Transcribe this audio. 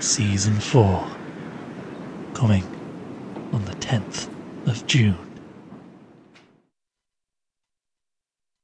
Season 4. Coming on the 10th of June.